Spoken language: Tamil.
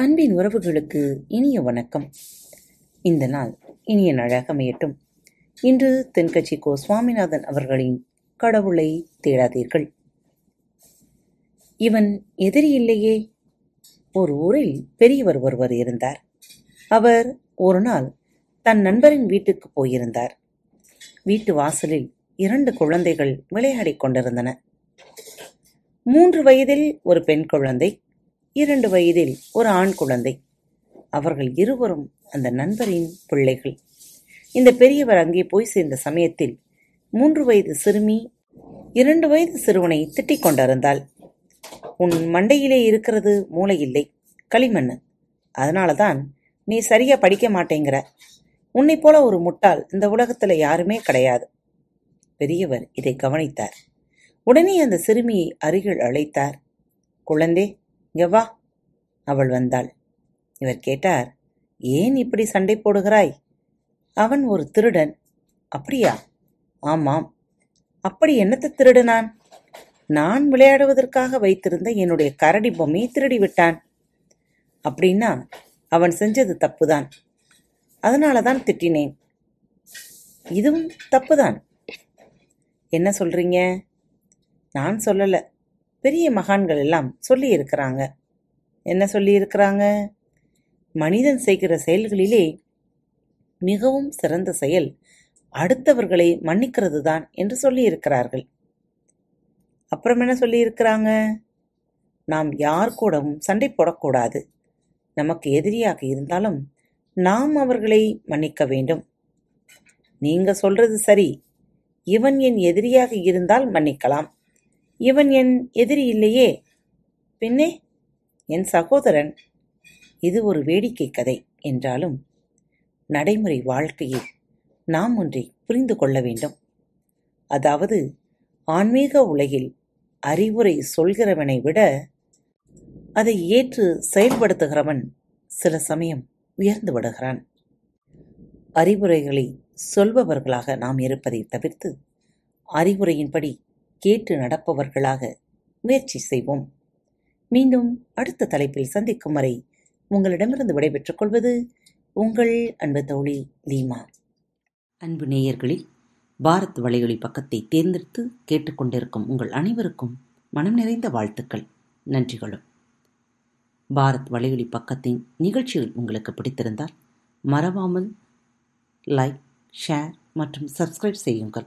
அன்பின் உறவுகளுக்கு இனிய வணக்கம். இந்த நாள் இனிய நாளாக அமையட்டும். இன்று தென்கட்சி கோ சுவாமிநாதன் அவர்களின் கடவுளை தேடாதீர்கள். இவன் எதிரி இல்லையே. ஒரு ஊரில் பெரியவர் ஒருவர் இருந்தார். அவர் ஒரு நாள் தன் நண்பரின் வீட்டுக்கு போயிருந்தார். வீட்டு வாசலில் இரண்டு குழந்தைகள் விளையாடிக் கொண்டிருந்தன. மூன்று வயதில் ஒரு பெண் குழந்தை இரண்டு வயதில் ஒரு ஆண் குழந்தை. அவர்கள் இருவரும் அந்த நண்பரின் பிள்ளைகள். இந்த பெரியவர் அங்கே போய் சேர்ந்த சமயத்தில் மூன்று வயது சிறுமி இரண்டு வயது சிறுவனை திட்டிக் கொண்டிருந்தாள். உன் மண்டையிலே இருக்கிறது மூளை இல்லை அதனால அதனாலதான் நீ சரியா படிக்க மாட்டேங்கிற. உன்னை போல ஒரு முட்டாள் இந்த உலகத்துல யாருமே கிடையாது. பெரியவர் இதை கவனித்தார். உடனே அந்த சிறுமியை அருகில் அழைத்தார். குழந்தே இங்க வா. அவள் வந்தாள். இவர் கேட்டார் ஏன் இப்படி சண்டை போடுகிறாய்? அவன் ஒரு திருடன். அப்படியா? ஆமாம். அப்படி என்னத்தை திருடினான்? நான் விளையாடுவதற்காக வைத்திருந்த என்னுடைய கரடி பொம்மையை திருடி விட்டான். அப்படின்னா அவன் செஞ்சது தப்புதான். அதனால தான் திட்டினேன். இதுவும் தப்புதான். என்ன சொல்றீங்க? நான் சொல்லலை. பெரிய மகான்கள் எல்லாம் சொல்லி இருக்கிறாங்க என்ன சொல்லியிருக்கிறாங்க? மனிதன் செய்கிற செயல்களிலே மிகவும் சிறந்த செயல் அடுத்தவர்களை மன்னிக்கிறது தான் என்று சொல்லியிருக்கிறார்கள். அப்புறம் என்ன சொல்லியிருக்கிறாங்க? நாம் யார் கூடவும் சண்டை போடக்கூடாது. நமக்கு எதிரியாக இருந்தாலும் நாம் அவர்களை மன்னிக்க வேண்டும். நீங்க சொல்றது சரி. இவன் என் எதிரியாக இருந்தால் மன்னிக்கலாம். இவன் என் எதிரி இல்லையே. பின்னே என் சகோதரன் இது ஒரு வேடிக்கை கதை என்றாலும் நடைமுறை வாழ்க்கையில் நாம் ஒன்றை புரிந்து கொள்ள வேண்டும். அதாவது ஆன்மீக உலகில் அறிவுரை சொல்கிறவனை விட அதை ஏற்று செயல்படுத்துகிறவன் சில சமயம் உயர்ந்து விடுகிறான். அறிவுரைகளை சொல்பவர்களாக நாம் இருப்பதை தவிர்த்து அறிவுரையின்படி கேட்டு நடப்பவர்களாக முயற்சி செய்வோம். மீண்டும் அடுத்த தலைப்பில் சந்திக்கும் வரை உங்களிடமிருந்து விடைபெற்றுக் கொள்வது உங்கள் அன்பு தோழி லீமா. அன்பு நேயர்களில் பாரத் வலையொலி பக்கத்தை தேர்ந்தெடுத்து கேட்டுக்கொண்டிருக்கும் உங்கள் அனைவருக்கும் மனம் நிறைந்த வாழ்த்துக்கள் நன்றிகளும். பாரத் வலையொலி பக்கத்தின் நிகழ்ச்சிகள் உங்களுக்கு பிடித்திருந்தால் மறவாமல் லைக் ஷேர் மற்றும் சப்ஸ்கிரைப் செய்யுங்கள்.